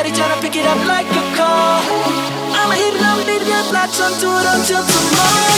steady trying to pick it up like a car. I'm a hit it, I'ma leave it, get locked onto it until tomorrow.